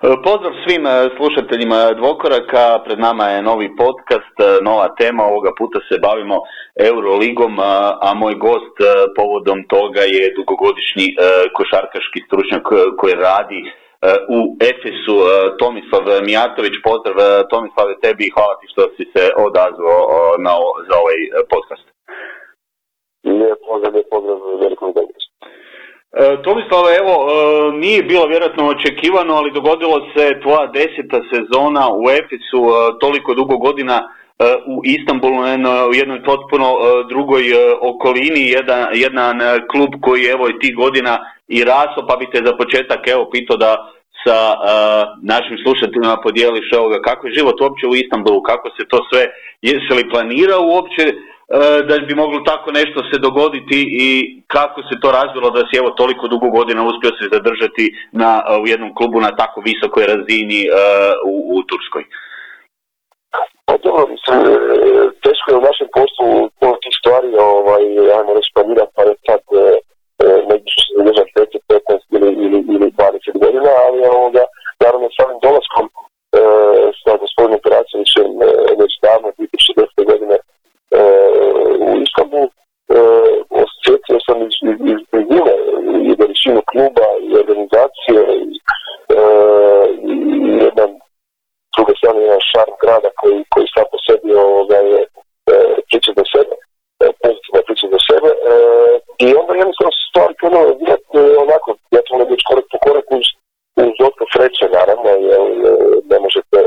Pozdrav svim e, slušateljima Dvokoraka, pred nama je novi podcast, e, nova tema, ovoga puta se bavimo Euroligom, a moj gost povodom toga je dugogodišnji košarkaški stručnjak koji radi u Efesu, Tomislav Mijatović. Pozdrav Tomislave tebi i hvala ti što si se odazvao na, za ovaj podcast. Lijep pozdrav, lijep pozdrav, veliko E, Tomislava, evo, e, nije bilo vjerojatno očekivano, ali dogodilo se tvoja deseta sezona u Efesu, e, toliko dugo godina u Istanbulu, u jednoj potpuno drugoj okolini, jedan, jedan klub koji evo i tih godina i raso, pa bi te za početak evo pitao da sa našim slušateljima podijeliš ovoga kako je život uopće u Istanbulu, kako se to sve, jesi li planirao uopće E, da bi moglo tako nešto se dogoditi i kako se to razvilo da si evo toliko dugo godina uspio se zadržati na, u jednom klubu na tako visokoj razini uh, u, u Turskoj? Pa dobro, mislim, e, teško je u našem poslu puno tih stvari, ovaj, ajmo reći, planirati, pa je sad negdje će se zadržati 5, 15 ili, ili, ili 20 godina, ali ovoga, naravno samim dolaskom e, sa gospodinom Peracovićem već davno, 2010. godine, E, u Istanbul e, osjetio sam iz, iz, brzine i veličinu kluba i organizacije i, e, i jedan druge strane jedan šarm grada koji, koji sam po sebi ovoga je priča za sebe pozitivna priča za sebe i onda jednostavno se stvari krenuo onako, ja to mogu korak po koraku uz, uz otko sreće naravno, jer ne možete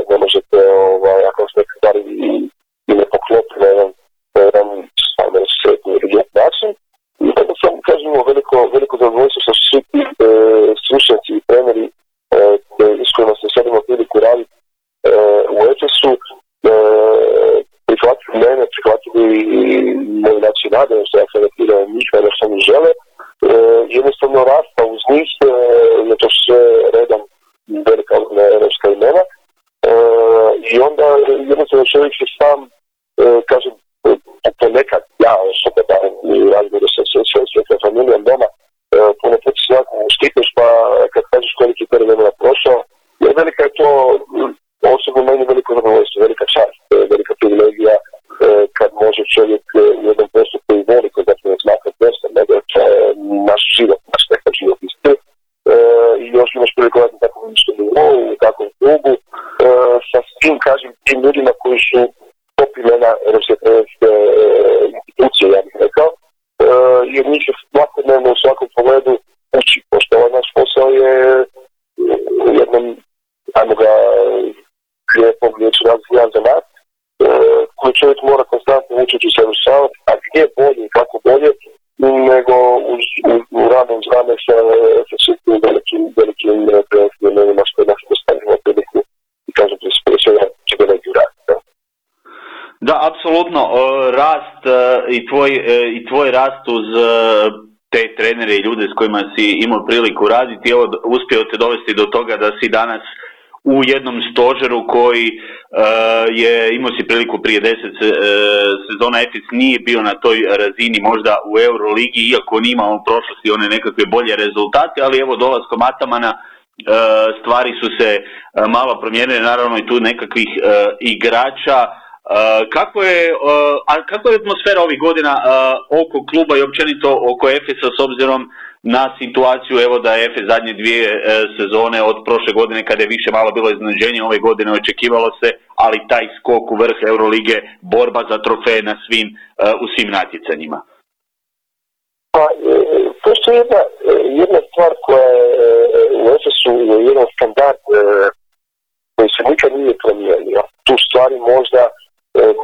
ljude s kojima si imao priliku raditi, evo uspio te dovesti do toga da si danas u jednom stožeru koji je imao si priliku prije deset sezona Efes nije bio na toj razini možda u Euroligi iako on imao prošlosti one nekakve bolje rezultate ali evo dolaskom Atamana stvari su se malo promijenile. Naravno i tu nekakvih igrača kako je, a kako je atmosfera ovih godina oko kluba i općenito oko Efesa s obzirom na situaciju, evo da je Efes zadnje dvije e, sezone od prošle godine kada je više malo bilo iznenađenje, ove godine očekivalo se, ali taj skok u vrh Eurolige, borba za trofeje na svim, e, u svim natjecanjima. Pa, e, je jedna, jedna stvar koja je u Efesu je jedan standard koji se nikad nije promijenio. Tu stvari možda E,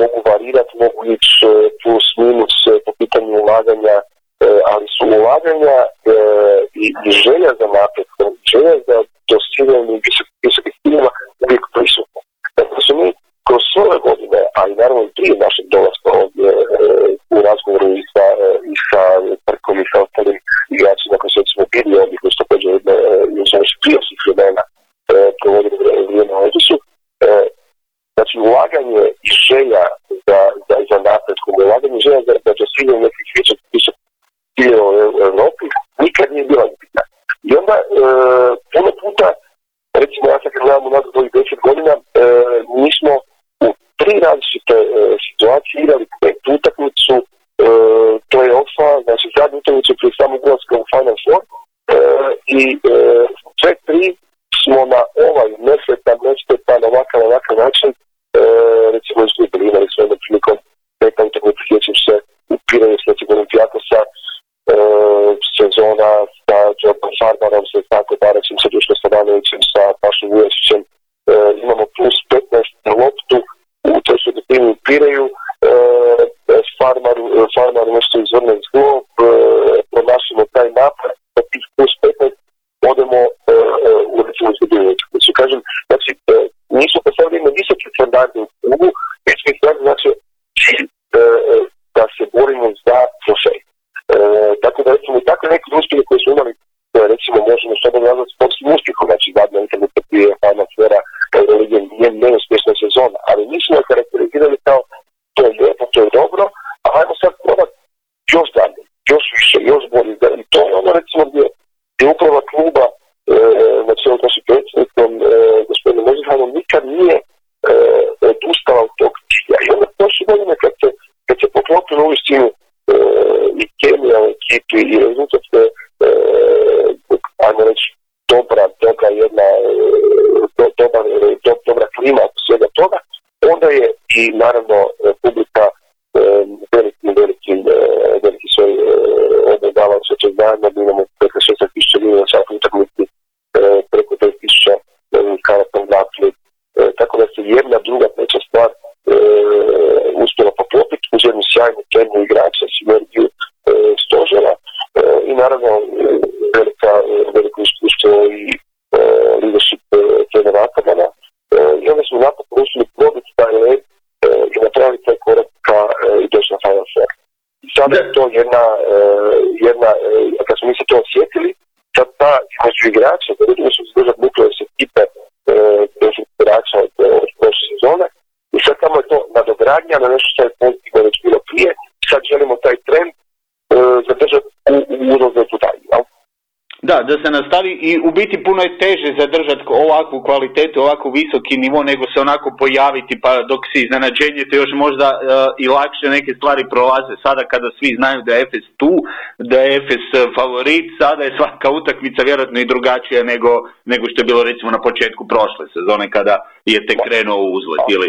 mogu varirati, mogu ići e, plus minus e, po pitanju ulaganja, ali su ulaganja i, i želja za napretkom, želja za dostiganje visokih ciljeva uvijek prisutno. Dakle, su mi kroz sve ove godine, ali naravno i prije našeg dolaska ovdje u razgovoru i sa, i sa Prkom i sa ostalim igračima koji su recimo bili ovdje, koji su također još prije svih vremena provodili vrijeme ovdje su, Znači, ulaganje i želja za, za, za napretkom, ulaganje želja za, za dostiganje nekih više ciljeva u Europi nikad nije bila bitna. I onda, e, puno puta, recimo, ja sam kad gledamo na ovih deset godina, e, mi smo u tri različite e, situacije igrali pet utakmicu, e, to je OFA, znači zadnju utakmicu prije samog ulaska u Final Four, e, i sjajnu temu igrača, sinergiju e, stožera e, i naravno velika, veliko iskustvo i e, leadership e, trenera Akadana. E, I onda smo napokon uspjeli probiti taj led e, i napraviti taj korak ka e, i doći na Final Four. I sada je to jedna, e, jedna e, kad smo mi se to osjetili, sad ta između igrača, da vidimo su zadržati nukleus ekipe bez igrača od, od prošle sezone i sad tamo je to nadogradnja na nešto što je pozitivno već bilo prije sad želimo taj trend e, zadržati u, u uzlaznoj putanji. Ja? Se nastavi i u biti puno je teže zadržati ovakvu kvalitetu, ovako visoki nivo nego se onako pojaviti pa dok si iznenađenje te još možda uh, i lakše neke stvari prolaze sada kada svi znaju da je Efes tu, da je Efes favorit, sada je svaka utakmica vjerojatno i drugačija nego, nego što je bilo recimo na početku prošle sezone kada je tek krenuo uzlet ili...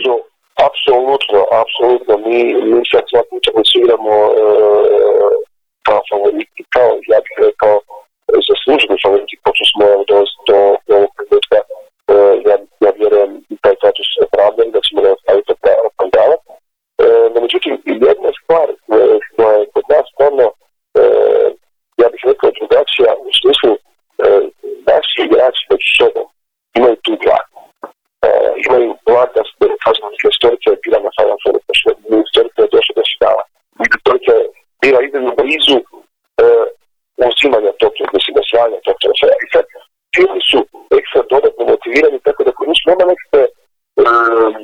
Apsolutno, apsolutno. Mi, mi sad svaku utakmicu igramo uh, kao favoriti, kao ja bih rekao zasluženi favoriti, pošto smo do, do, do ovog trenutka, uh, ja, ja vjerujem taj status opravdan, da ćemo ga ostaviti. Uh, no, međutim, jedna stvar koja je kod nas stvarno, uh, ja bih rekao, drugačija u smislu uh, naši igrači među sobom imaju tu glad. Uh, imaju glad da se kažem, istorica je bila na Final pošto je došla do finala. Istorica je bila iznimno blizu uzimanja tog, mislim, osvajanja tog trofeja. I sad, ti su ekstra dodatno motivirani, tako da kod njih nema nekakve, um,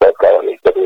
da kao da bi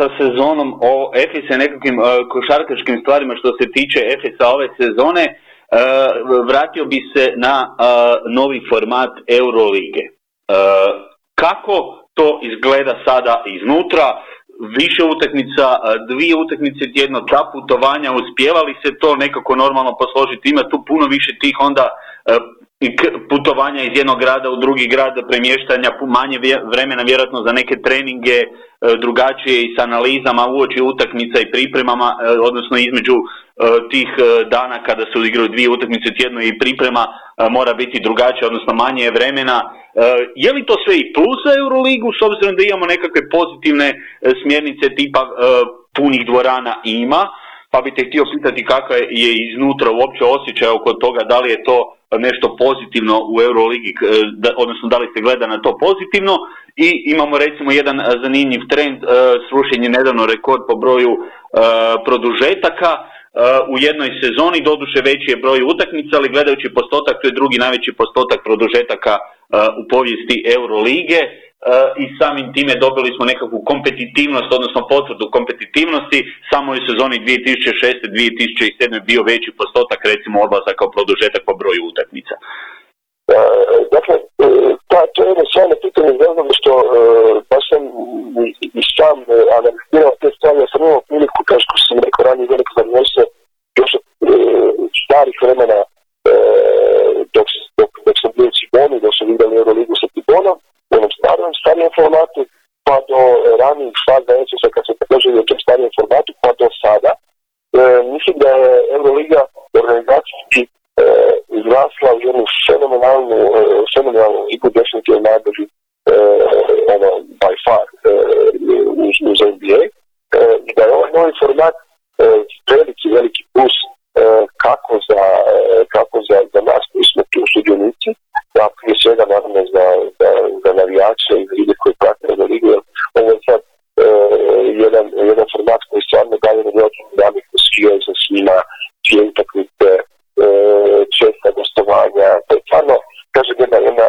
sa sezonom o Efesa nekakvim uh, košarkaškim stvarima što se tiče Efesa ove sezone, uh, vratio bi se na novi format Eurolige. Kako to izgleda sada iznutra? više utakmica, dvije utakmice tjedno, ta putovanja, uspjevali se to nekako normalno posložiti, ima tu puno više tih onda putovanja iz jednog grada u drugi grad, premještanja manje vremena vjerojatno za neke treninge, e, drugačije i s analizama uoči utakmica i pripremama, e, odnosno između e, tih dana kada se odigraju dvije utakmice tjedno i priprema mora biti drugačije, odnosno manje vremena. Je li to sve i plus za Euroligu s obzirom da imamo nekakve pozitivne smjernice tipa punih dvorana ima, pa bi te htio pitati kakav je iznutra uopće osjećaj oko toga, da li je to nešto pozitivno u Euroligi, odnosno da li se gleda na to pozitivno. I imamo recimo jedan zanimljiv trend, srušen je nedavno rekord po broju produžetaka, u jednoj sezoni, doduše veći je broj utakmica, ali gledajući postotak, to je drugi najveći postotak produžetaka u povijesti Eurolige i samim time dobili smo nekakvu kompetitivnost, odnosno potvrdu kompetitivnosti. Samo u sezoni 2006-2007 bio veći postotak recimo odlaza kao produžetak po broju utakmica. E, dakle, e, ta, to je jedno sjajno pitanje zato što e, baš sam i, sam analizirao te stvari, ja sam imao priliku, kao što sam rekao ranije, veliko zadovoljstvo još starih vremena dok, dok, dok sam bio u Ciboni, dok sam igrali Euroligu sa Cibonom, u onom starom, starijem formatu, pa do ranijih faza ESUS-a kad se također u tom starijem formatu, pa do sada. E, mislim da je Euroliga organizacijski e, izrasla u jednu fenomenalnu, e, fenomenalnu igru, definitivno najbolji e, ono, by far e, uz, uz NBA. E, da je ovaj novi format e, veliki, veliki plus e, kako za, e, kako za, za nas koji smo tu sudionici, da prije svega naravno za, za, za navijače i ljude koji prate ligu. Ovo je sad e, jedan, jedan format koji stvarno daje na velikim dinamiku skije sa svima, dvije utakmice, e, česta gostovanja. To je stvarno, kažem, jedna, jedna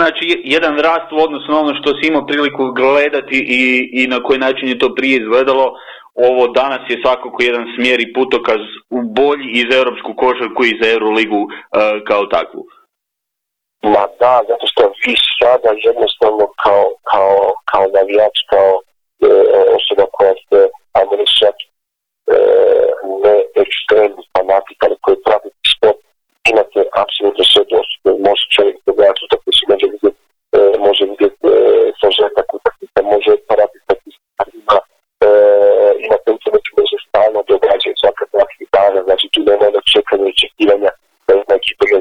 Znači, jedan rast u odnosu na ono što si imao priliku gledati i, i na koji način je to prije izgledalo, ovo danas je svakako jedan smjer i putokaz u bolji i za europsku košarku i za Euroligu uh, kao takvu. Ma da, zato što vi sada jednostavno kao, kao, kao navijač, kao e, osoba koja ste, ajmo E, ne ekstremni fanatik, ali koji prati sport, imate apsolutno sve dostupno. Može čovjek pogledati utakmicu, može vidjeti, e, može vidjeti e, sažetak utakmica, može pratiti ima e, imate internet gdje se stalno događaju svaka dva dana, znači tu nema onog čekanja i očekivanja da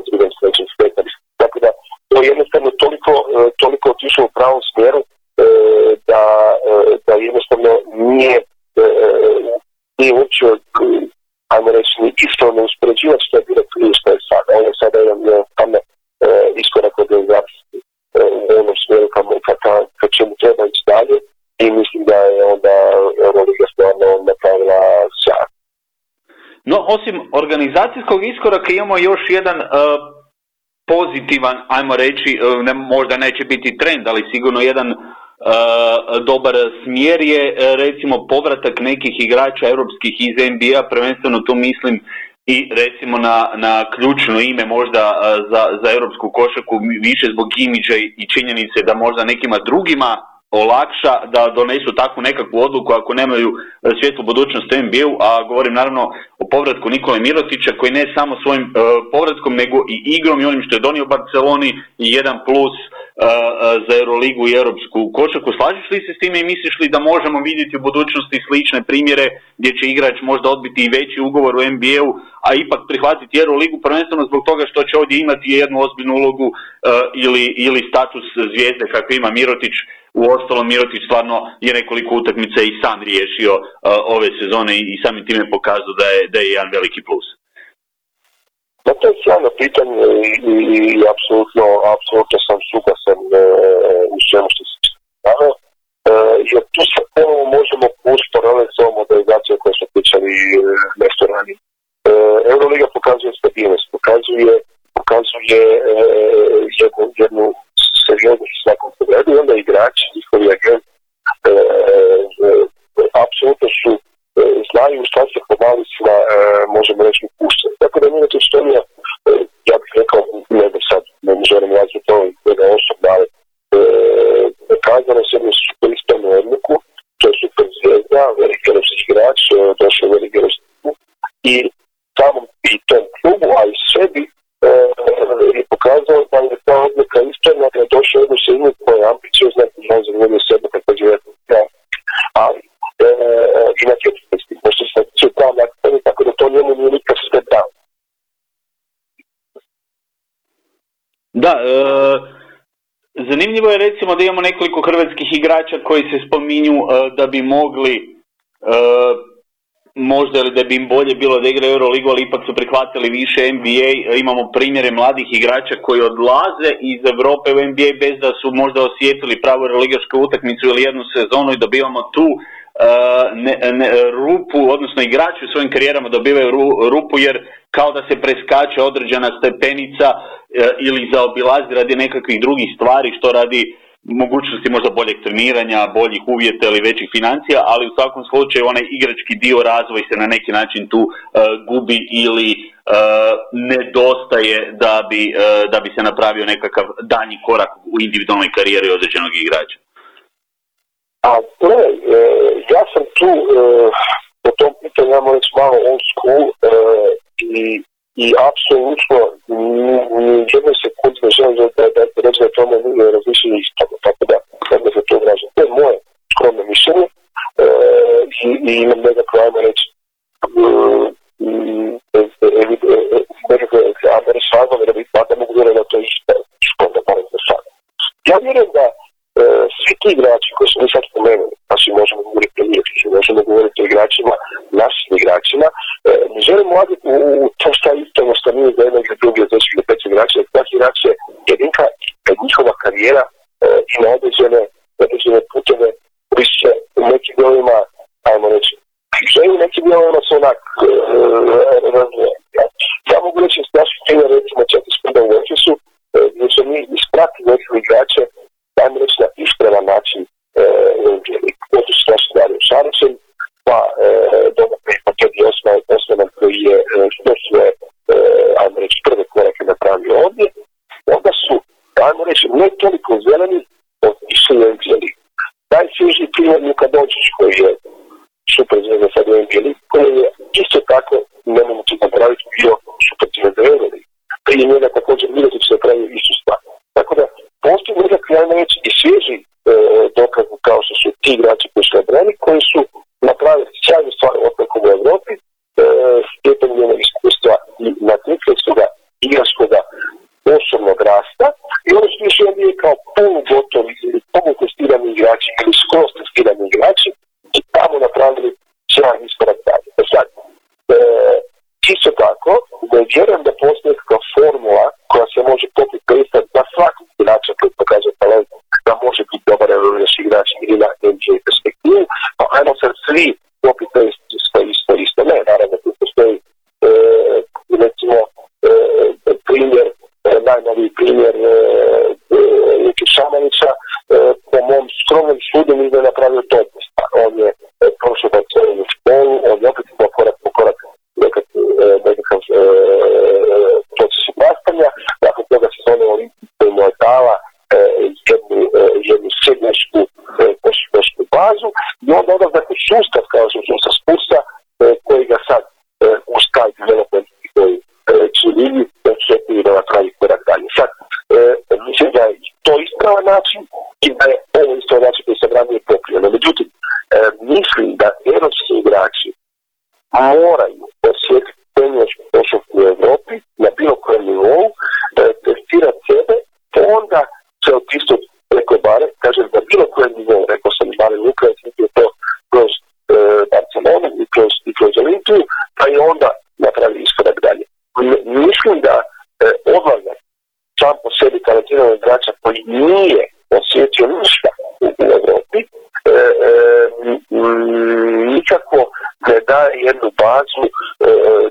drugim sledećem sveta. Tako da to je jednostavno toliko, toliko otišlo u pravom smjeru da, da jednostavno nije nije uopće, ajmo reći, isto uspoređivati organizacijskog iskoraka imamo još jedan uh, pozitivan, ajmo reći, ne, možda neće biti trend, ali sigurno jedan dobar smjer je recimo povratak nekih igrača europskih iz NBA, prvenstveno tu mislim i recimo na, na ključno ime možda za, za europsku košaku više zbog imidža i činjenice da možda nekima drugima olakša da donesu takvu nekakvu odluku ako nemaju svijetlu budućnost u NBA-u, a govorim naravno o povratku Nikole Mirotića koji ne samo svojim uh, povratkom nego i igrom i onim što je donio Barceloni i jedan plus za Euroligu i Europsku košaku. Slažiš li se s time i misliš li da možemo vidjeti u budućnosti slične primjere gdje će igrač možda odbiti i veći ugovor u NBA-u, a ipak prihvatiti Euroligu prvenstveno zbog toga što će ovdje imati jednu ozbiljnu ulogu ili, ili status zvijezde kako ima Mirotić. U ostalom Mirotić stvarno je nekoliko utakmica i sam riješio ove sezone i samim time pokazao da je, da je jedan veliki plus. Da, to je sjajno pitanje i, i, i apsolutno, apsolutno sam suglasan e, u svemu što se stavio. E, jer tu se ponovo možemo paralel s ovom modalizacijom koju smo pričali e, nešto ranije. E, Euroliga pokazuje stabilnost, pokazuje, pokazuje e, jednu, jednu serioznost u svakom pogledu i onda igrači, njihovi agent, e, e, apsolutno su E, znaju šta se po malisima e, možemo reći puštati. Tako da nije to istorija, e, ja bih rekao, ne da sad ne želim razviti to jedna osoba, ali kazano se super ispravnu odluku, to je super zvijezda, veliki europski igrač, došao je veliki i samom i tom klubu, a i sebi je pokazao da je ta odluka ispravna, da je došao jednu sredinu koja je ambiciozna, da je zadovoljio sebe također ali i na četvrtosti, pošto se će tamo nastaviti, tako da to njemu nije nikak sve dao. Da, e, zanimljivo je recimo da imamo nekoliko hrvatskih igrača koji se spominju e, da bi mogli e, možda da bi im bolje bilo da igraju Euroligu, ali ipak su prihvatili više NBA. Imamo primjere mladih igrača koji odlaze iz Europe u NBA bez da su možda osjetili pravu Euroligašku utakmicu ili jednu sezonu i dobivamo tu ne, ne, rupu, odnosno igrači u svojim karijerama dobivaju rupu jer kao da se preskače određena stepenica e, ili zaobilazi radi nekakvih drugih stvari što radi mogućnosti možda boljeg treniranja, boljih uvjeta ili većih financija, ali u svakom slučaju onaj igrački dio razvoj se na neki način tu uh, gubi ili uh, nedostaje da bi, uh, da bi se napravio nekakav danji korak u individualnoj karijeri određenog igrača. A gle, ja sam tu po tom pitanju, ja malo old school i i apsolutno ni jednoj sekundi ne želim da, da, da reći da tome razmišljaju ispravno, tako da kada za to vražem. To je moje skromno mišljenje e, i, i imam nekako, ajmo reći, nekakve razloge da bih da mogu vjerovati da to je skromno barem za sad. Ja vjerujem da E, svi ti igrači koji smo sad spomenuli, pa si možemo govoriti o Mijetiću, možemo govoriti o igračima, našim igračima, e, ne želimo ulaziti u, to šta je isto što nije za jednog ili drugi od ili pet igrača, jer takvi igrači je jedinka da njihova karijera e, ima određene, određene puteve koji se u nekim dijelovima, ajmo reći, sve u nekim dijelovima su onak. Ja mogu reći s naših primjer, recimo čak iz u Efesu, gdje smo mi ispratili nekih igrače ajmo reći na ispravan način koji su naši Dario Šarićem, pa dobro pa Teddy Osman koji je što sve, ajmo reći, prve korake napravio ovdje, onda su, ajmo reći, ne toliko zeleni, otišli u NBA Taj svježi primjer Luka Dončić koji je super zvezda sad u NBA koji je isto tako, ne mogu se napraviti, bio super zvezda u NBA Prije njega također Miletić napravio istu stvar. Tako da, postoji nekakvi, ajmo reći, i svježi e, dokazi kao što su ti igrači koji su nabrani, koji su napravili sjajnu stvar otakom u Evropi, e, tijekom njenog iskustva i natjecateljskoga igračkoga osobnog rasta i oni su više NBA kao polugotovi ili polutestirani igrači ili skroz testirani igrači i tamo napravili sjajan iskorak dalje. E sad, e, isto tako, ne vjerujem da postoji nekakva formula koja se može popiti pristati na svakog igrača koji pokazuje talent da može biti dobar evropski igrač ili na NBA perspektivu, pa ajmo sad svi popiti isto, isto, isto. Ne, naravno, tu postoji e, recimo e, primjer e, najnoviji da je napravio to. On je prošao Barcelonu školu, on je opet imao korak po korak nekakav proces uprastanja, nakon toga sezone Olimpijske mu je dala jednu, jednu srednjačku košarkašku bazu i onda odlazi dakle sustav kao što sustav Spursa koji ga sad uz taj development koji će vidjeti da će da napravi korak dalje. Sad, mislim da je to ispravan način i da je ovo isto način koji sam ranije pokrio. No, međutim, mislim da europski igrači moraju osjetiti trenjačku košarku u Europi na bilo kojem nivou, testirati sebe, onda se otisnuti preko bare, kažem na bilo kojem nivou, rekao sam bare Lukac, je to kroz e, Barcelonu i kroz, i kroz Olimpiju, pa i onda napravi iskorak dalje. Mislim da e, odlazak sam po sebi talentiranog igrača koji nije osjetio ništa u, u Europi, e, e, nikako ne daje jednu bazu e,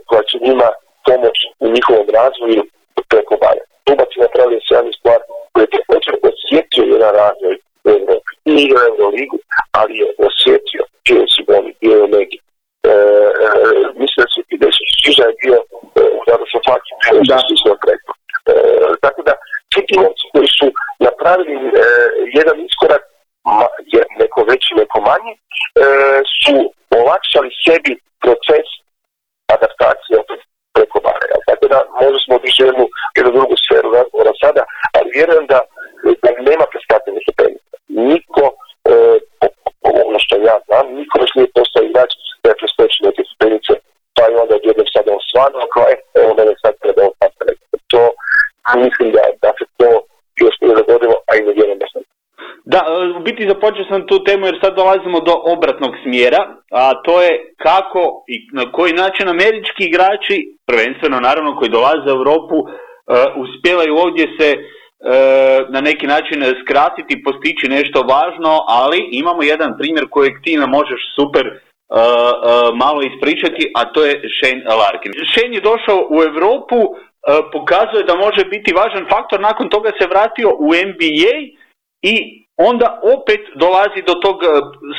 koja će njima pomoć u njihovom razvoju preko bare. Tubac je napravio sjajnu stvar koji je također osjetio jedan razvoj u Europi i igra Euroligu, ali je osjetio bio je Simoni, bio je Legi. E, e, mislim da se i deset Čiža je bio u Zadošom Faki, bio je slično preko. E, tako da, svi ti novci koji su napravili e, jedan iskorak, ma, je neko veći, neko manji, e, su olakšali sebi proces adaptacije opet preko bare. Tako da možda smo otišli jednu, jednu drugu sferu razgovora sada, ali vjerujem da, da nema preskatenih stepenica. Niko, e, ono što ja znam, niko već nije postao igrač da je preskočio neke stepenice, pa i onda odjednom sada on stvarno, kao e, evo mene sad treba on To mislim da, da se to još nije dogodilo, a i ne vjerujem da sam da, u biti započeo sam tu temu jer sad dolazimo do obratnog smjera, a to je kako i na koji način američki igrači, prvenstveno naravno koji dolaze u Europu, uh, uspjevaju ovdje se uh, na neki način skratiti, postići nešto važno, ali imamo jedan primjer kojeg ti nam možeš super uh, malo ispričati, a to je Shane Larkin. Shane je došao u Europu, pokazuje da može biti važan faktor, nakon toga se vratio u NBA i onda opet dolazi do tog e,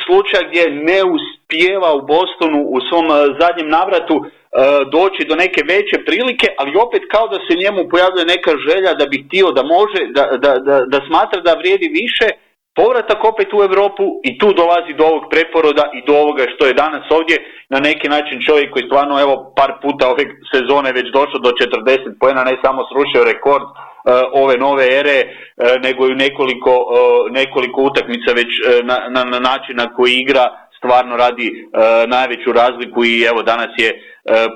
slučaja gdje ne uspijeva u Bostonu u svom e, zadnjem navratu e, doći do neke veće prilike, ali opet kao da se njemu pojavljuje neka želja da bi htio da može, da, da, da, da smatra da vrijedi više, povratak opet u Europu i tu dolazi do ovog preporoda i do ovoga što je danas ovdje. Na neki način čovjek koji stvarno evo par puta ove sezone već došao do 40 pojena, ne samo srušio rekord ove nove ere, e, nego i nekoliko, e, nekoliko utakmica već na, na, na način na koji igra stvarno radi najveću razliku i evo danas je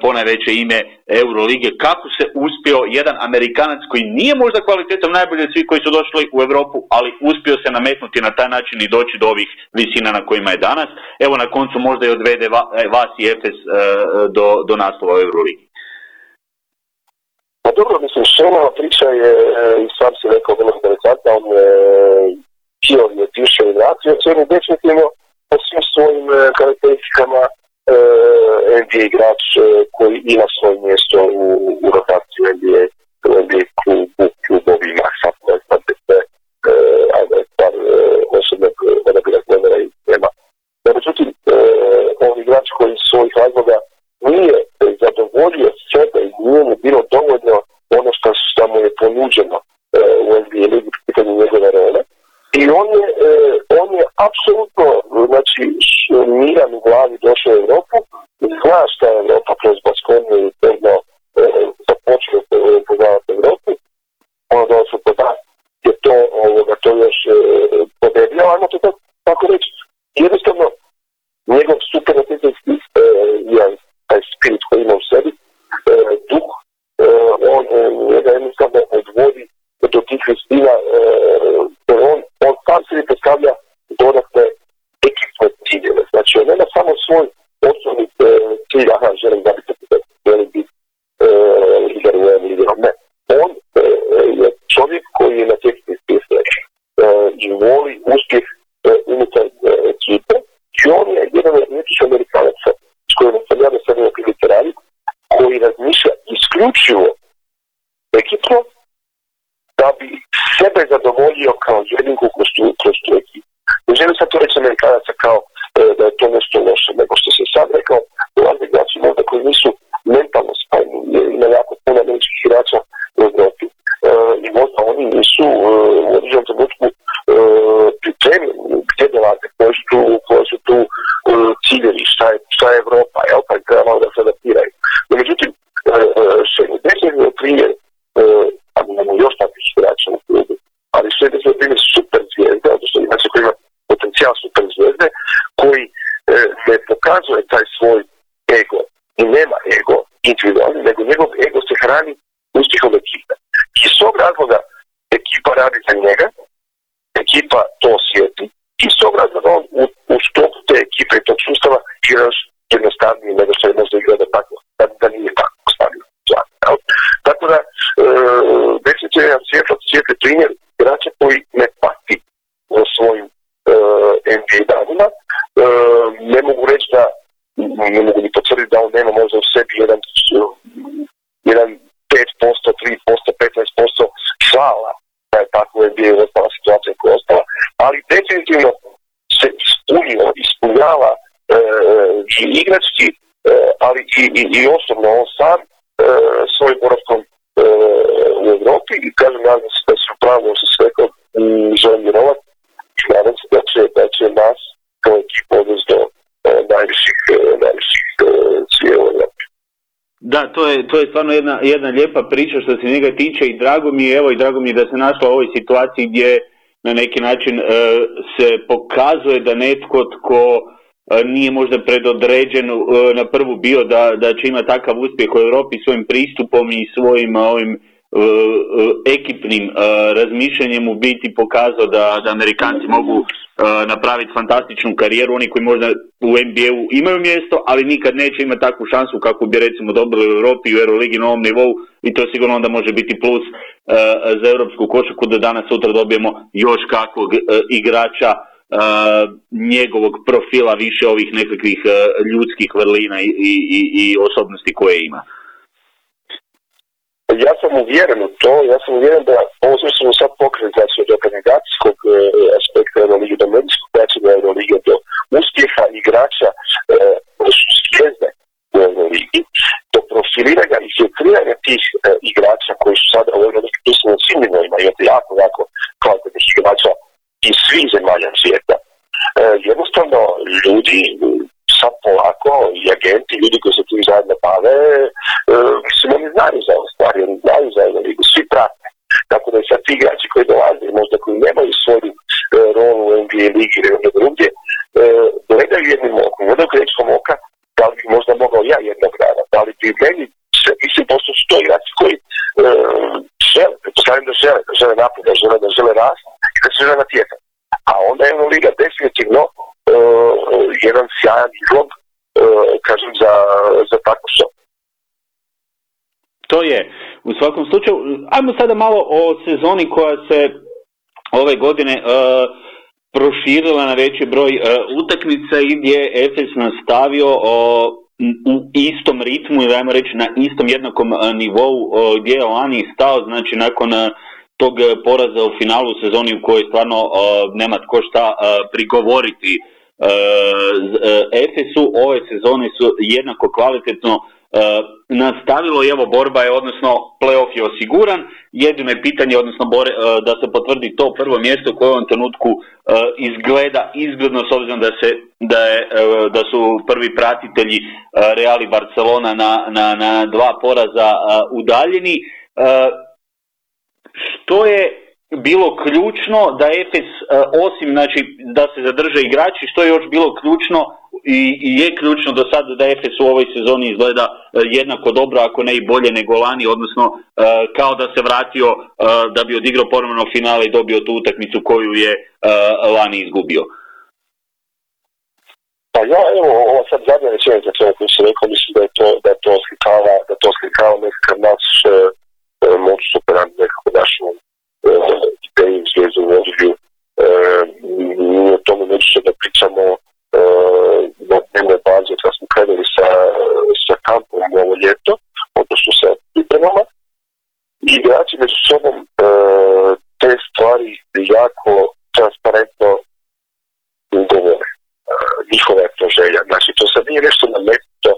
ponajveće ime Eurolige. Kako se uspio jedan Amerikanac koji nije možda kvalitetom najbolji od svih koji su došli u Europu, ali uspio se nametnuti na taj način i doći do ovih visina na kojima je danas. Evo na koncu možda i odvede vas i Efes do, do naslova u Euroligi. Pa dobro, mislim, Šenova priča je, e, i sam si rekao, vrlo interesantna, on je htio je tiše i vratio, on je definitivno po svim svojim e, karakteristikama e, NBA igrač koji ima svoje mjesto u, u rotaciju NBA, NBA klubu, klubovima, sad ne znam se, ajde, par osobnog odabira trenera i tema. Međutim, on igrač koji svojih razloga nije zadovoljio sebe i nije mu bilo dovoljno ono što, što je ponuđeno e, u NBA ligi pitanju njegove role. I on je, e, on je apsolutno znači, miran u glavi došao u Europu i zna šta je Europa kroz Baskoniju i predno e, započeo poznavati Europu. Ono da su podat je to, ovoga, to još e, podebljao, ajmo to tako reći. Jednostavno, njegov super atletinski e, taj spirit koji ima u sebi, e, duh, e, on e, njega jednostavno odvodi do tih vistina, e, on, on sam sebi predstavlja dodatne ekipne ciljeve. Znači, on nema samo svoj osnovni e, cilj, aha, želim da biti želim biti e, lider u liderom, ne. On e, je čovjek koji je na tekstni spisne e, i voli uspjeh e, unutar e, ekipe i on je jedan od nekih amerikanaca s kojima sam ja do sada na prilike raditi, koji razmišlja isključivo ekipno da bi sebe zadovoljio kao jedinku kroz tu, kroz tu ekipu. Ne želim sad to reći koji su tu, koji su tu uh, ciljevi, šta je, šta je Evropa, jel, pa treba malo da se adaptiraju. No, međutim, uh, definitivno primjer, uh, a imamo još takvih igrača u klubu, ali sve je primjer super zvijezde, odnosno igrača koji ima potencijal super zvijezde, koji uh, ne pokazuje taj svoj ego i nema ego individualni, nego njegov ego se hrani uspjehom ekipe. I iz tog razloga ekipa radi za njega, ekipa to osjeti i iz tog razloga on u, u stopu te ekipe i tog sustava igra jednostavnije nego što je možda igra da, tako, da, da nije tako postavljeno. Tako da, e, već je jedan svijetlo, svijetli primjer igrača koji ne pati o svojim e, NBA danima. E, ne mogu reći da ne mogu ni potvrditi da on nema možda u sebi jedan, jedan 5%, 3%, 15% šala da je tako je bio ostala situacija koja je ostala, ali definitivno se ispunio, ispunjava e, i igrački, e, ali i, i, i osobno on sam e, svojim boravkom e, u Europi i kažem nadam se da se upravo sa svekom želim vjerovat i nadam se da će, da će nas kao ekipa odvesti do e, najviših, e, najviših e, cijela Europi. Da, to je, to je stvarno jedna, jedna lijepa priča što se njega tiče i drago mi je, evo i drago mi je da se našla u ovoj situaciji gdje na neki način e, se pokazuje da netko tko e, nije možda predodređen e, na prvu bio da, da će imati takav uspjeh u Europi svojim pristupom i svojim ovim ekipnim e, razmišljanjem u biti pokazao da, da Amerikanci mogu napraviti fantastičnu karijeru, oni koji možda u NBA-u imaju mjesto, ali nikad neće imati takvu šansu kako bi recimo dobili u Europi u Euroligi na ovom nivou i to sigurno onda može biti plus za europsku košaku da danas sutra dobijemo još kakvog igrača njegovog profila više ovih nekakvih ljudskih vrlina i, i, i osobnosti koje ima. Ja sam uvjeren u to, ja sam uvjeren da ovo sve smo sad pokrili znači od organizacijskog e, aspekta Eurolige do medijskog praćenja Eurolige do uspjeha igrača e, su svijezde u Euroligi, do profiliranja i filtriranja tih e, igrača koji su sada u Euroligi, smo u svim nivoima, imate jako, jako kvalitetnih igrača iz svih zemalja svijeta. E, jednostavno ljudi sad polako i agenti, ljudi koji se tim zajedno bave, e, mislim, oni znaju za ove stvari, oni znaju za ove ligu, svi prate. Tako da i sad ti igrači koji dolaze, možda koji nemaju svoju e, rolu u NBA ligi ili ono drugdje, e, gledaju jednim okom, gledaju grečkom oka, da li bi možda mogao ja jednog dana, da li bi meni mislim, posto su to igrači koji e, žele, pretpostavljam da žele, da žele napred, da žele, da žele rast da se žele natjecati. A onda je Liga definitivno jedan sjajan izlog, uh, kažem, za, za tako što. To je. U svakom slučaju, ajmo sada malo o sezoni koja se ove godine uh, proširila na veći broj uh, utakmica i gdje je Efes nastavio uh, u istom ritmu ili ajmo reći na istom jednakom uh, nivou uh, gdje je lani stao, znači nakon uh, tog poraza u finalu sezoni u kojoj stvarno uh, nema tko šta prigovoriti E, e, Efesu ove sezone su jednako kvalitetno e, nastavilo i evo borba je, odnosno playoff je osiguran, jedino je pitanje, odnosno bore, da se potvrdi to prvo mjesto koje u ovom trenutku izgleda izgledno s obzirom da, se, da, je, da su prvi pratitelji Reali Barcelona na, na, na dva poraza udaljeni. Što je bilo ključno da Efes, e, osim znači, da se zadrže igrači, što je još bilo ključno i, i je ključno do sada da Efes u ovoj sezoni izgleda e, jednako dobro, ako ne i bolje nego lani, odnosno e, kao da se vratio da bi odigrao ponovno finale i dobio tu utakmicu koju je lani izgubio. Pa ja, evo, ova sad zadnja rečenica koju sam rekao, mislim da je to, da to slikava, da to slikava nekakav naš moć superant, nekako našu ideju zvijezdu vodilju mi o tome da pričamo na dnevnoj bazi kad smo krenuli sa, sa kampom ovo ljeto, odnosno sa pripremama. I igrači među sobom te stvari jako transparentno govore. Njihova je to želja. Znači, to sad nije nešto nametno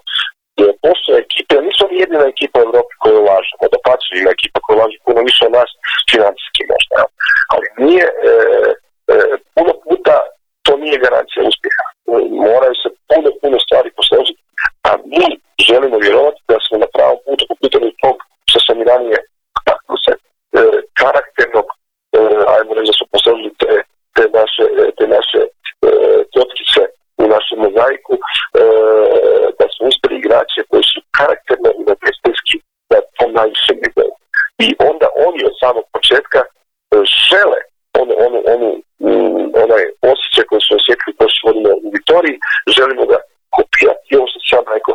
jer postoje ekipe, nisu oni jedina ekipa u Europi koju ulažemo, da pače ima ekipa koja ulaže puno više od nas financijski možda, ali nije, e, e, puno puta to nije garancija uspjeha. Moraju se puno, puno stvari posložiti, a mi želimo vjerovati da smo na pravom putu po pitanju tog što sam i ranije se, e, karakternog, e, ajmo reći da su posložili te, te naše, te naše e, u našem mozaiku, e, da su uspjeli igrače koji su karakterne i neprijateljski na tom najvišem nivou. I onda oni od samog početka e, žele onu, mm, onaj osjećaj koji su osjetili su vodili u Vitoriji, želimo ga kopirati. I ovo što sam rekao,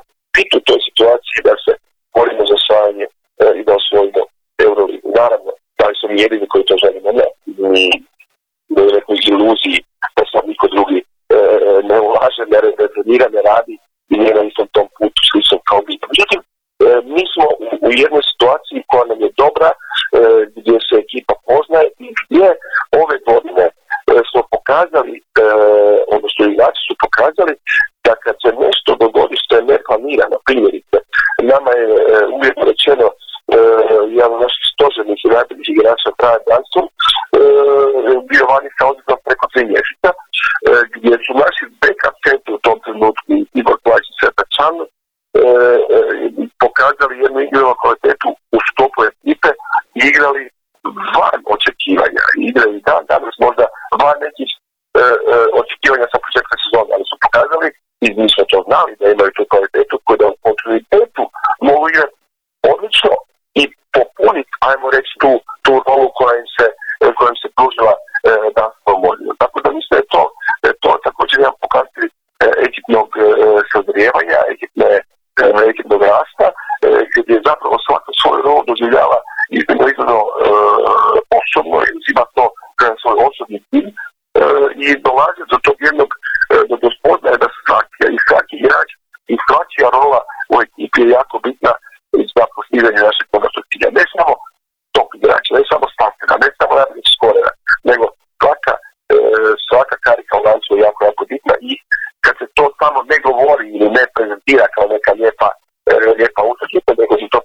govori ili ne prezentira kao neka lijepa, e, lijepa utakmica, nego se to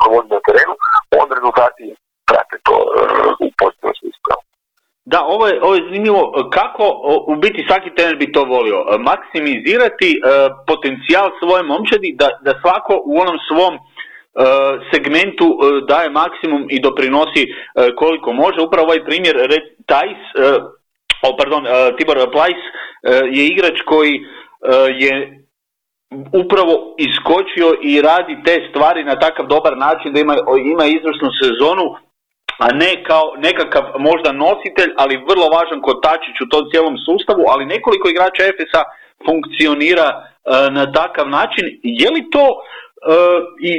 provodi na terenu, onda rezultati prate to e, u pozitivnom smislu. Da, ovo je, ovo je zanimljivo. Kako u biti svaki trener bi to volio? Maksimizirati e, potencijal svoje momčadi da, da svako u onom svom e, segmentu e, daje maksimum i doprinosi koliko može. Upravo ovaj primjer Tajs, oh, pardon, Tibor Plajs je igrač koji je upravo iskočio i radi te stvari na takav dobar način da ima, ima izvrsnu sezonu a ne kao nekakav možda nositelj, ali vrlo važan kotačić u tom cijelom sustavu, ali nekoliko igrača Efesa funkcionira e, na takav način. Je li to e,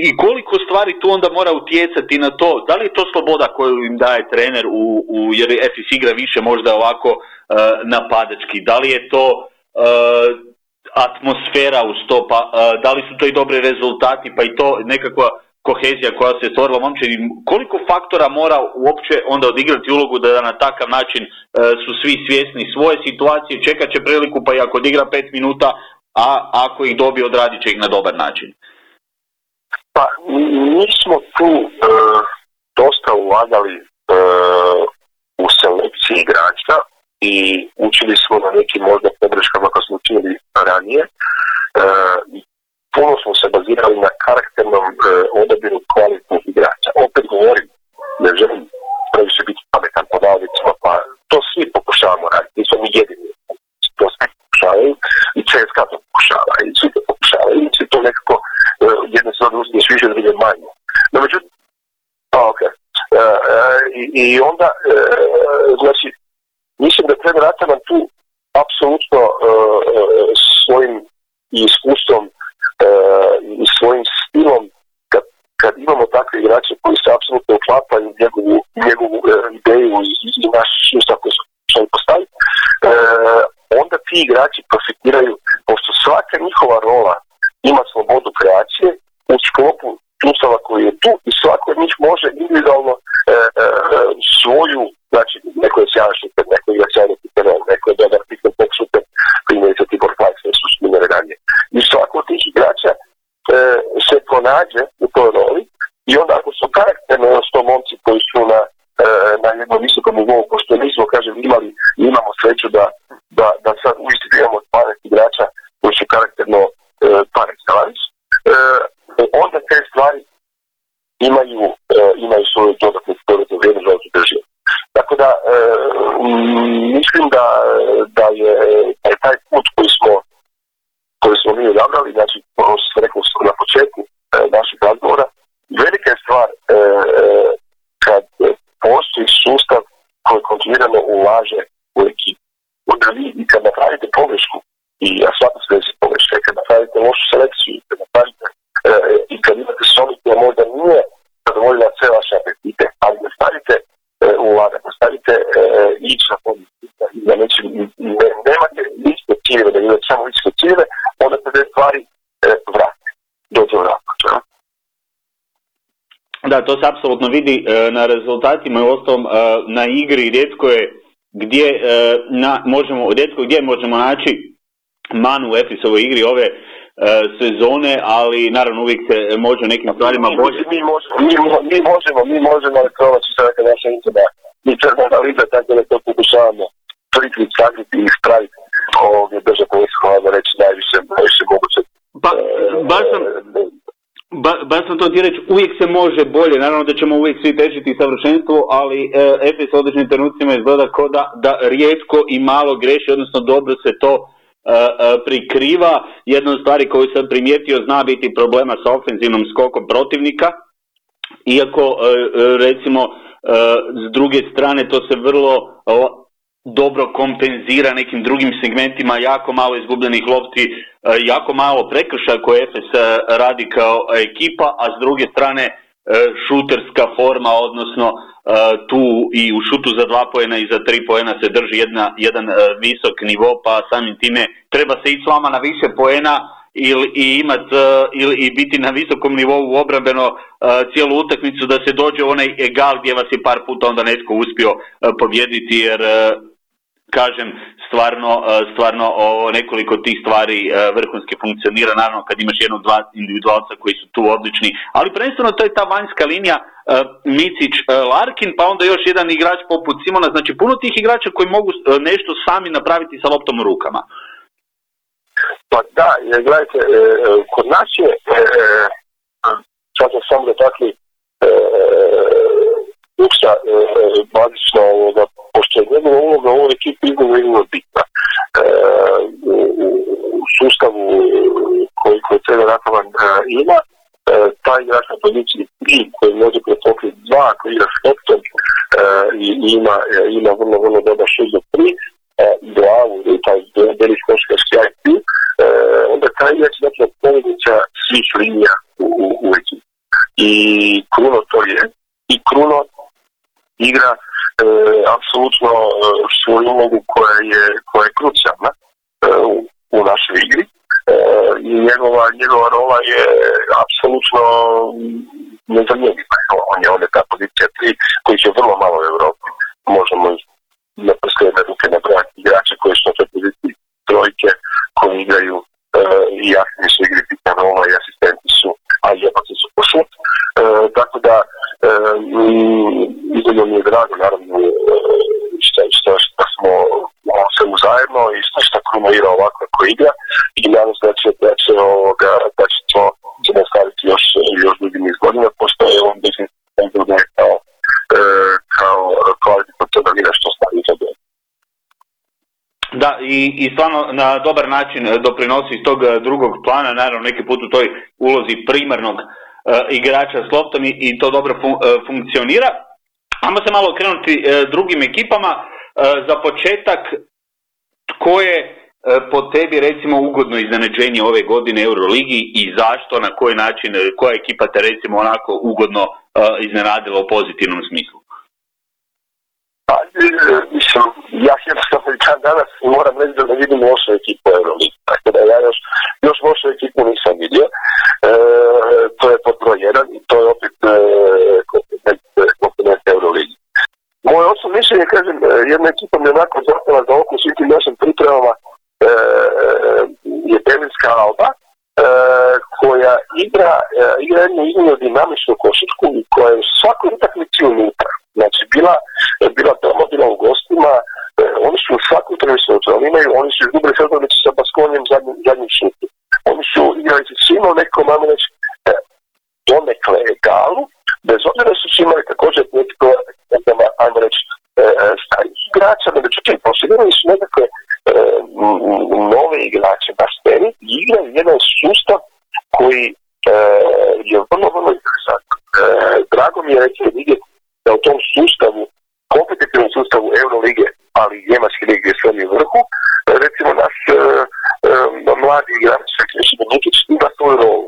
i, koliko stvari tu onda mora utjecati na to? Da li je to sloboda koju im daje trener u, u jer Efes igra više možda ovako napadački? Da li je to atmosfera u to, pa da li su to i dobri rezultati, pa i to nekakva kohezija koja se stvorila momčadi, koliko faktora mora uopće onda odigrati ulogu da na takav način e, su svi svjesni svoje situacije, čekat će priliku pa i ako odigra pet minuta, a ako ih dobije odradit će ih na dobar način? Pa mi smo tu e, dosta ulagali e, u selekciji igrača i učili smo na nekim možda podrškama koje smo učili ranije puno smo se bazirali na karakternom e, odabiru kvalitnih igrača. Opet govorim, ne želim previše biti pametan po pa to svi pokušavamo raditi, nismo mi jedini. To svi pokušavaju i CSKA to pokušava i svi to pokušavaju i svi to nekako e, jedne se više, manje. No međutim, pa ok. E, e, i, I onda, Da, to se apsolutno vidi e, na rezultatima i ostalom e, na igri rijetko je gdje e, na, možemo, rijetko gdje možemo naći manu u Efisovoj igri ove sezone, ali naravno uvijek se može u nekim stvarima bolje. Mi, možemo, mi, mi možemo, mi možemo, ali to će sada naša interna mi crna analiza, tako da to pokušavamo prikriti, sakriti i ispraviti ovdje držati da reći najviše, najviše moguće. Pa, baš sam, Ba, baš sam to ti reći, uvijek se može bolje, naravno da ćemo uvijek svi težiti savršenstvu, ali e, Efes u određenim trenucima izgleda kao da, da rijetko i malo greši, odnosno dobro se to e, e, prikriva. Jedna od stvari koju sam primijetio zna biti problema sa ofenzivnom skokom protivnika, iako recimo s druge strane to se vrlo dobro kompenzira nekim drugim segmentima, jako malo izgubljenih lopti, e, jako malo prekršaja koje Efes e, radi kao ekipa, a s druge strane e, šuterska forma, odnosno tu i u šutu za dva pojena i za tri pojena se drži jedna, jedan visok nivo, pa samim time treba se ići s vama na više pojena ili i imat ili i biti na visokom nivou obrambeno cijelu utakmicu da se dođe onaj egal gdje vas je par puta onda netko uspio pobijediti jer kažem, stvarno, e, stvarno o nekoliko tih stvari e, vrhunski funkcionira, naravno kad imaš jednog, dva individualca koji su tu odlični, ali prvenstveno to je ta vanjska linija e, Micić Larkin, pa onda još jedan igrač poput Simona, znači puno tih igrača koji mogu nešto sami napraviti sa loptom u rukama. Pa da, gledajte, kod nas je, sad sam samo dotakli, Uksa bazično ovoga pošto je njegova uloga u ovoj ekipi iznimno, bitna. E, u, u, sustavu koji, koji Cedar Ratovan e, ima, e, taj igrač na poziciji 3 koji može prepokriti dva, koji igra s e, i ima, e, ima vrlo, vrlo dobar šut za 3, e, glavu i taj beli koškarski IQ, e, onda taj igrač zapravo povednica svih linija u, u, u ekipi. I Kruno to je. I Kruno igra e, apsolutno e, svoju ulogu koja je, koja je krucijalna e, u, u našoj igri e, i njegova, njegova rola je apsolutno nezamjenjiva. On je, on je ta pozicija tri koji će vrlo malo u Europi. Možemo na prskljene ruke nabrati igrače koji su na toj poziciji trojke, koji igraju e, i jasni su igri bitna rola i asistenti su, a jebaci su. E, tako da E, iznimno mi je drago, naravno, e, što, što, što smo ovo svemu zajedno i što, što Krumo igra ovako kako igra i nadam se da će, da će, ovoga, da će to će nastaviti još, još dugi niz godina, pošto je on biznis kao, e, kao kvalitetno to što stavi za da, i, i stvarno na dobar način doprinosi iz tog drugog plana, naravno neki put u toj ulozi primarnog E, igrača s loptom i, to dobro fun, e, funkcionira. Ajmo se malo krenuti e, drugim ekipama. Za početak, tko je po tebi recimo ugodno iznenađenje ove godine Euroligi i zašto, na koji način, koja ekipa te recimo onako ugodno iznenadila u pozitivnom smislu? Pa, mislim, ja jednostavno dan danas moram reći da vidim lošu ekipu Euroligi. Tako da ja još, još lošu ekipu nisam vidio. E, to je pod broj jedan i to je opet e, komponent. Moje osobno mišljenje, kažem, e, jedna ekipa mi onako zapala za oko svim tim našim pripremama e, je Berlinska Alba, e, koja igra, e, igra jednu iznimno dinamičnu košarku i koja je u svakoj utakmici unutra. Znači, bila, bila doma, bila u gostima, e, oni su u utakmicu oni imaju, oni su izgubili sezonicu sa Baskonijom zadnjim, zadnjim šutom. Oni su igrali sa svima u nekom, ajmo reći, e, donekle egalu, bez obzira su su imali također neko, ajmo reći, starih igrača, međutim posjedovali su nekakve nove igrače na sceni i igraju jedan sustav koji je vrlo, vrlo interesantan. Drago mi je recimo vidjeti da u tom sustavu, kompetitivnom sustavu Eurolige, ali i Njemačke lige gdje vrhu, recimo naš mladi igrač, recimo Nikić, ima svoju rolu.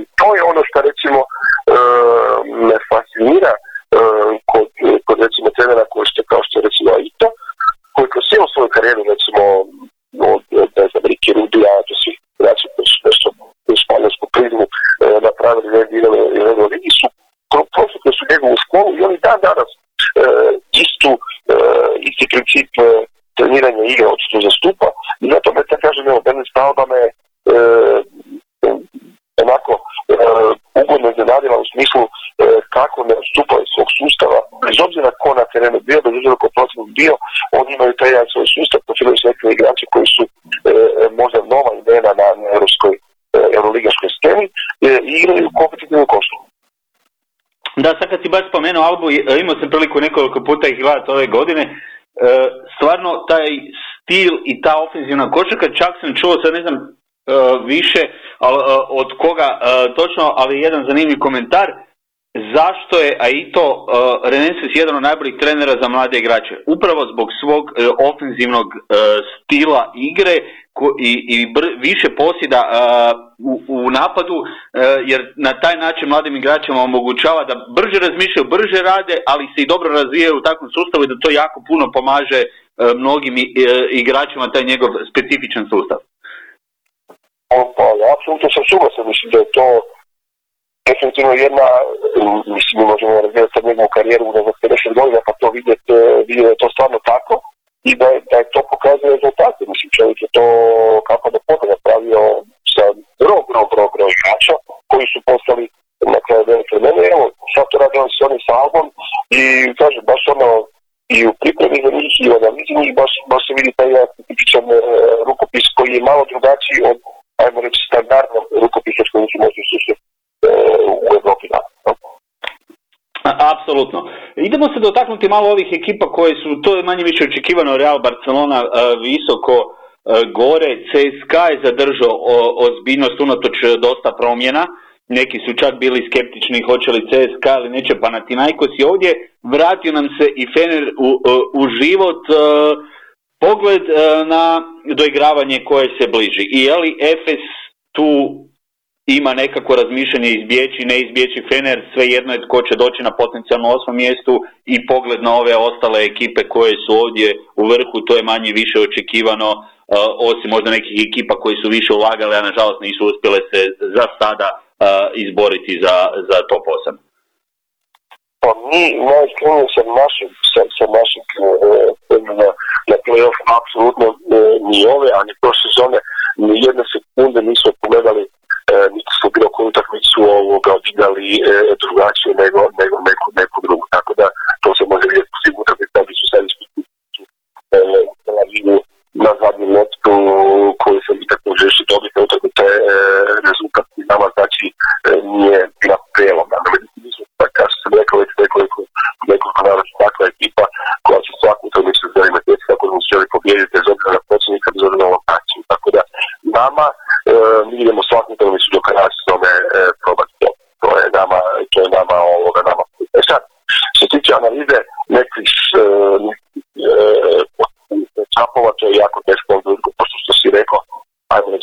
I to je ono što recimo me fascinira kod, kod recimo trenera koji ste kao što je recimo Aito, cijelu svoju karijeru recimo od, ne znam, Riki Rubija do svih igrača koji su nešto u španjolsku prizmu napravili u ligi su prošli kroz su njegovu školu i oni dan danas istu, isti princip treniranja igre od što zastupa i zato me da kažem, evo, meni stao da me onako ugodno iznenadila u smislu kako ne odstupa iz svog sustava, bez obzira ko na terenu bio, bez obzira ko protiv bio, oni imaju taj jedan svoj sustav, profilaju se neki igrači koji su možda nova imena na, na europskoj euroligaškoj sceni i igraju kompetitivnu koštu. Da, sad kad si baš spomenuo Albu, imao sam priliku nekoliko puta ih gledati ove godine, stvarno taj stil i ta ofenzivna košarka, čak sam čuo, sad ne znam više od koga točno, ali jedan zanimljiv komentar, zašto je Aito uh, Reneses jedan od najboljih trenera za mlade igrače? Upravo zbog svog uh, ofenzivnog uh, stila igre i, i više posjeda u, u, napadu, jer na taj način mladim igračima omogućava da brže razmišljaju, brže rade, ali se i dobro razvijaju u takvom sustavu i da to jako puno pomaže mnogim igračima taj njegov specifičan sustav. Pa, apsolutno sam suglasan, mislim da je to definitivno jedna, mislim, mi možemo razvijati sad njegovu karijeru za 50 godina pa to vidjeti, da je to stvarno tako i da da je to pokazuje rezultate. Mislim, čovjek je to kako da potom napravio sa gro, gro, gro, gro igrača koji su postali na kraju velike mene. Evo, sad to radi on s onim salbom i kaže, baš ono, i u pripremi za njih i u analizi njih baš, baš se vidi taj jedan tipičan e, rukopis koji je malo drugačiji od, ajmo reći, standardnog rukopisa s kojim su možda susreti u Evropi. Apsolutno. Idemo se dotaknuti malo ovih ekipa koje su, to je manje više očekivano, Real Barcelona visoko gore, CSKA je zadržao ozbiljnost unatoč dosta promjena, neki su čak bili skeptični hoće li CSKA ili neće Panathinaikos i ovdje vratio nam se i Fener u, u život pogled na doigravanje koje se bliži. I je li Efes tu ima nekako razmišljanje izbjeći, ne izbjeći Fener, svejedno je tko će doći na potencijalno osmom mjestu i pogled na ove ostale ekipe koje su ovdje u vrhu, to je manje više očekivano, uh, osim možda nekih ekipa koji su više ulagali, a nažalost nisu uspjele se za sada uh, izboriti za, za top 8. Pa mi najiskrenije sa našim, sa, sa našim na, na playoff apsolutno ni ove, a ni prošle sezone ni jedne sekunde nismo pogledali e, niti su bilo koju utakmicu ovoga odigrali e, drugačije nego, nego neku, neku drugu. Tako da to se može vidjeti svim utakmicama su središnji e, na zadnjem loptu koju sam i tako žeši dobiti utakmice e, rezultat i nama znači e, nije bila prelomna. Mi smo, pa kao što sam rekao ekipa koja će svaku utakmicu kako nam želi pobijediti bez obzira na počinnika, bez obzira na. Tako da nama e, mi idemo svaku utakmicu do kraja sezone e, probati to. To je nama, to je nama ovoga nama. E sad, što se tiče analize nekih e, e, čapova, to je jako teško pošto što si rekao, ajmo reći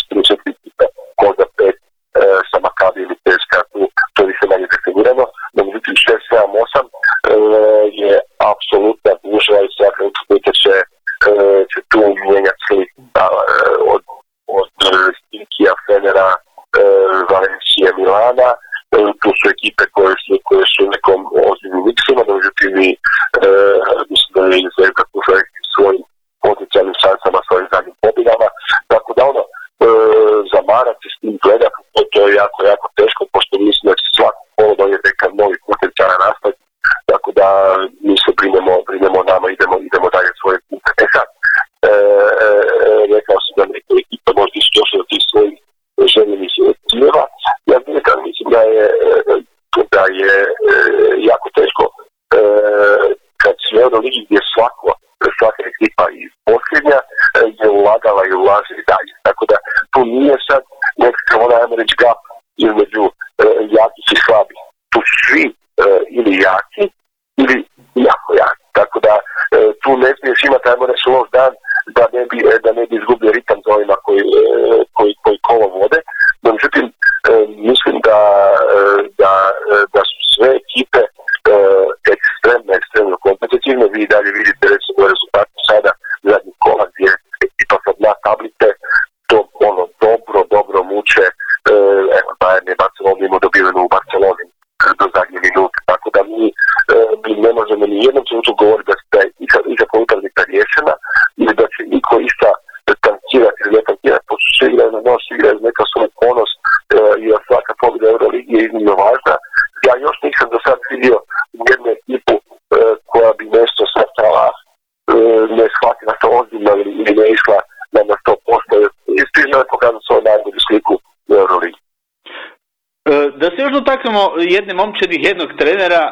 dotaknemo jedne momčadi, jednog trenera,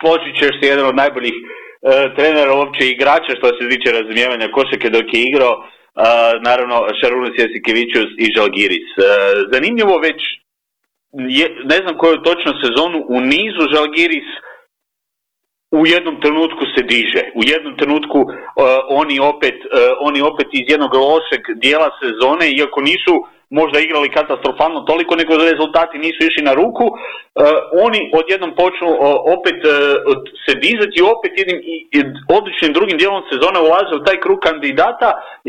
složit ćeš se jedan od najboljih trenera uopće igrača što se tiče razumijevanja košake dok je igrao, naravno Šarunas Jasikevićus i Žalgiris. Zanimljivo već, je, ne znam koju točno sezonu, u nizu Žalgiris u jednom trenutku se diže. U jednom trenutku uh, oni opet uh, oni opet iz jednog lošeg dijela sezone, iako nisu možda igrali katastrofalno toliko, nego rezultati nisu išli na ruku, uh, oni odjednom počnu opet se dizati i opet jednim odličnim drugim dijelom sezone ulaze u taj krug kandidata.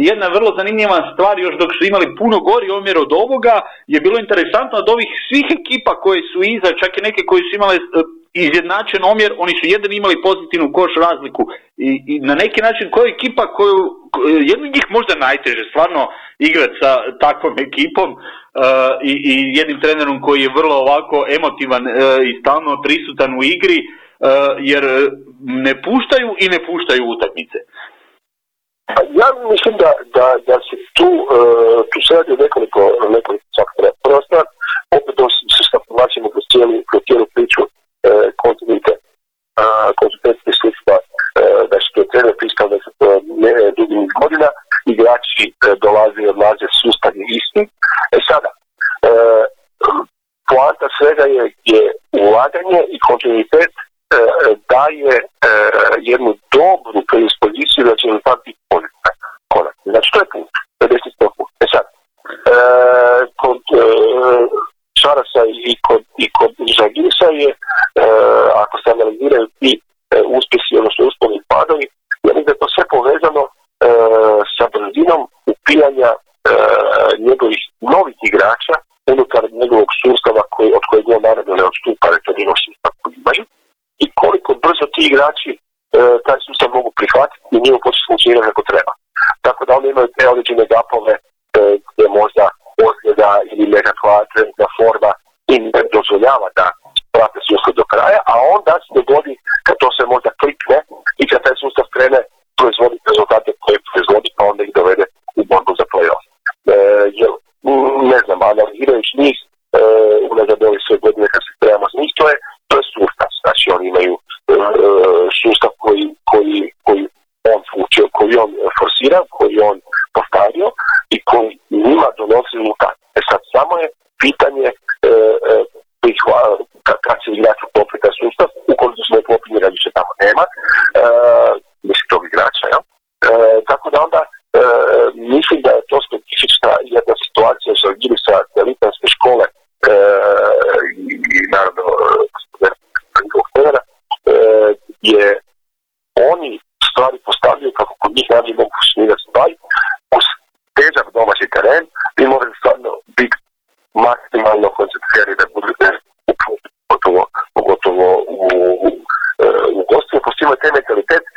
Jedna vrlo zanimljiva stvar, još dok su imali puno gori omjer od ovoga, je bilo interesantno od ovih svih ekipa koje su iza, čak i neke koji su imale izjednačen omjer, oni su jedan imali pozitivnu koš razliku i, i na neki način koja ekipa koju, jedno njih možda najteže stvarno igrati sa takvom ekipom uh, i, i jednim trenerom koji je vrlo ovako emotivan uh, i stalno prisutan u igri uh, jer ne puštaju i ne puštaju utakmice. Ja mislim da, da, da se tu, tu se radi nekoliko, nekoliko faktora. Prva stvar, opet se što povlačimo kroz cijelu, cijelu priču, kontinuitet konzultantske služba da su to trener pristao da se dugi niz godina, igrači dolaze i odlaze, sustav je isti. E sada, poanta svega je, je ulaganje i kontinuitet daje jednu dobru predispoziciju da će rezultat biti pozitivan. Konak. Znači, to je put. 50 put. E sad, kod Šarasa i kod, i kod Žagirisa je, e, ako se analiziraju ti e, uspjesi, odnosno usponi padovi, ja mislim da je to sve povezano e, sa brzinom upijanja e, njegovih novih igrača unutar njegovog sustava koji, od kojeg on naravno ne odstupa, jer to njegov sustav koji imaju, i koliko brzo ti igrači e, taj sustav mogu prihvatiti i njihov početi funkcionirati kako treba. Tako da oni imaju te određene gapove e, gdje možda ozljeda ili nekakva trenutna forma im ne dozvoljava da prate sustav do kraja, a onda se dogodi kad to se možda klikne i kad taj sustav krene proizvoditi rezultate koje proizvodi pa onda ih dovede u borbu za play-off. E, jer, ne znam, analizirajući njih e, unazad ovih sve godine kad se trebamo s njih, to je, to je sustav. Znači oni imaju e, sustav koji, koji, koji on funkcio, koji on forsira, koji on postavio i koji njima donosi rezultat. E sad, samo je pitanje e, e, kad se igrač uklopi taj sustav, ukoliko se ne uklopi njega više tamo nema, e, mislim tog igrača, ja? E, tako da onda e, mislim da je to specifična jedna situacija sa sa elitanske škole e, i, i naravno njihovog trenera, e, gdje oni stvari postavljaju kako kod njih najbolje mogu funkcionirati stvari, uz težak domaći teren, vi morate stvarno biti maksimalno koncentrirani da budete pogotovo, u gostima, pošto imaju taj mentalitet e,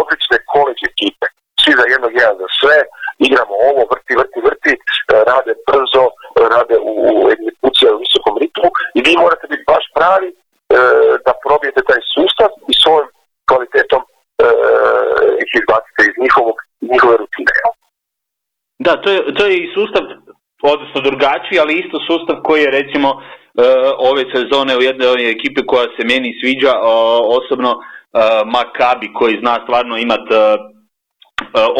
odlične koleđ ekipe. Svi za jednog, jedan za sve, igramo ovo, vrti, vrti, vrti, rade brzo, rade u, u egzekuciji u visokom ritmu i vi morate biti baš pravi e, da probijete taj sustav i svojom kvalitetom ih izbacite iz njihovog, njihove rutine. Da, to je, to je i sustav, odnosno drugačiji, ali isto sustav koji je recimo uh, ove sezone u jednoj ove ekipe koja se meni sviđa, osobno uh, Makabi koji zna stvarno imat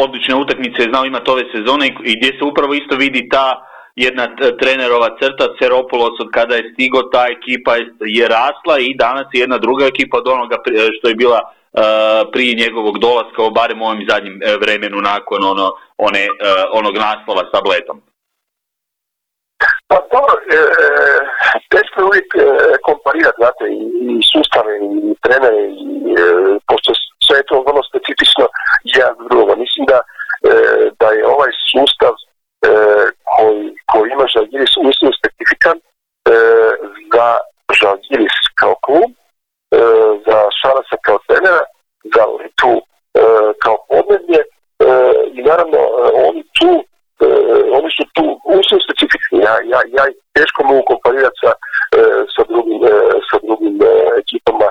odlične utakmice znao imati ove sezone i gdje se upravo isto vidi ta jedna trenerova crta Seropulos od kada je stigo ta ekipa je rasla i danas je jedna druga ekipa od onoga što je bila prije njegovog dolaska, barem u ovom zadnjem vremenu nakon ono, one, onog naslova sa Bletom. Pa dobro, e, teško je uvijek e, komparirati, znate, i, i sustave, i trenere, i, e, pošto sve je to vrlo specifično jedan drugo. Mislim da, e, da je ovaj sustav koji, koji ima Žalgiris uistinu specifikan za Žalgiris kao klub, za Šarasa kao trenera, za Litu kao podneblje i naravno oni tu oni su tu uistinu specifični. Ja, ja, ja teško mogu komparirati sa, e, sa drugim, e, sa drugim e, ekipama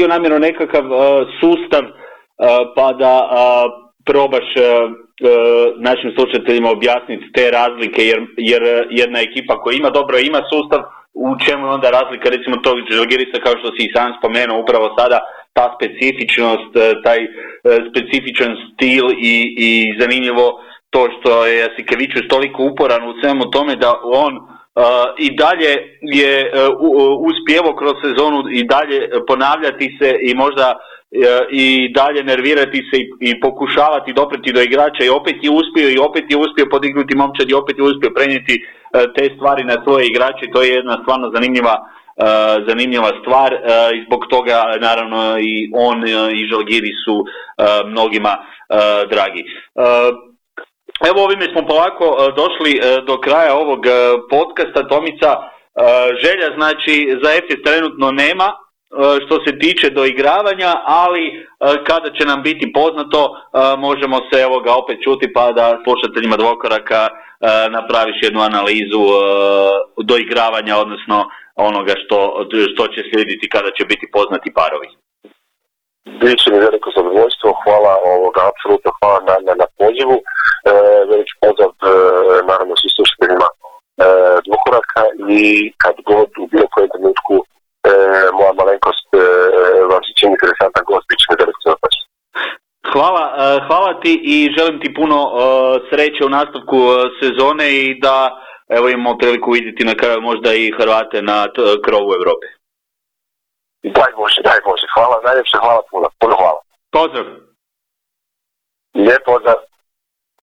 htio namjerno nekakav uh, sustav uh, pa da uh, probaš našim slušateljima objasniti te razlike jer, jer jedna ekipa koja ima dobro ima sustav u čemu je onda razlika recimo tog Žalgirisa kao što si i sam spomenuo upravo sada ta specifičnost, e, taj e, specifičan stil i, i zanimljivo to što je Jasikevićus toliko uporan u svemu tome da on i dalje je uh, uspjevo kroz sezonu i dalje ponavljati se i možda i dalje nervirati se i pokušavati dopreti do igrača i opet je uspio i opet je uspio podignuti momčad i opet je uspio prenijeti te stvari na svoje igrače to je jedna stvarno zanimljiva zanimljiva stvar i zbog toga naravno i on i Žalgiri su mnogima dragi. Evo ovime smo polako došli do kraja ovog podcasta Tomica. Želja znači za EFES trenutno nema što se tiče do igravanja, ali kada će nam biti poznato možemo se evo ga opet čuti pa da slušateljima dvokoraka napraviš jednu analizu do igravanja, odnosno onoga što, što će slijediti kada će biti poznati parovi. Biće mi veliko zadovoljstvo, hvala ovoga, apsolutno hvala na, na, na pozivu, e, veliki pozdrav e, naravno svi slušateljima e, dvokoraka i kad god u bilo kojem trenutku e, moja malenkost e, vam se čini interesantan gost, bit će mi veliko zadovoljstvo. Hvala, e, hvala ti i želim ti puno uh, sreće u nastavku uh, sezone i da evo imamo priliku vidjeti na kraju možda i Hrvate na krovu Europe. Daj Bože, daj Bože. Hvala, najljepše hvala puno. Puno hvala. Pozdrav. Lijep pozdrav.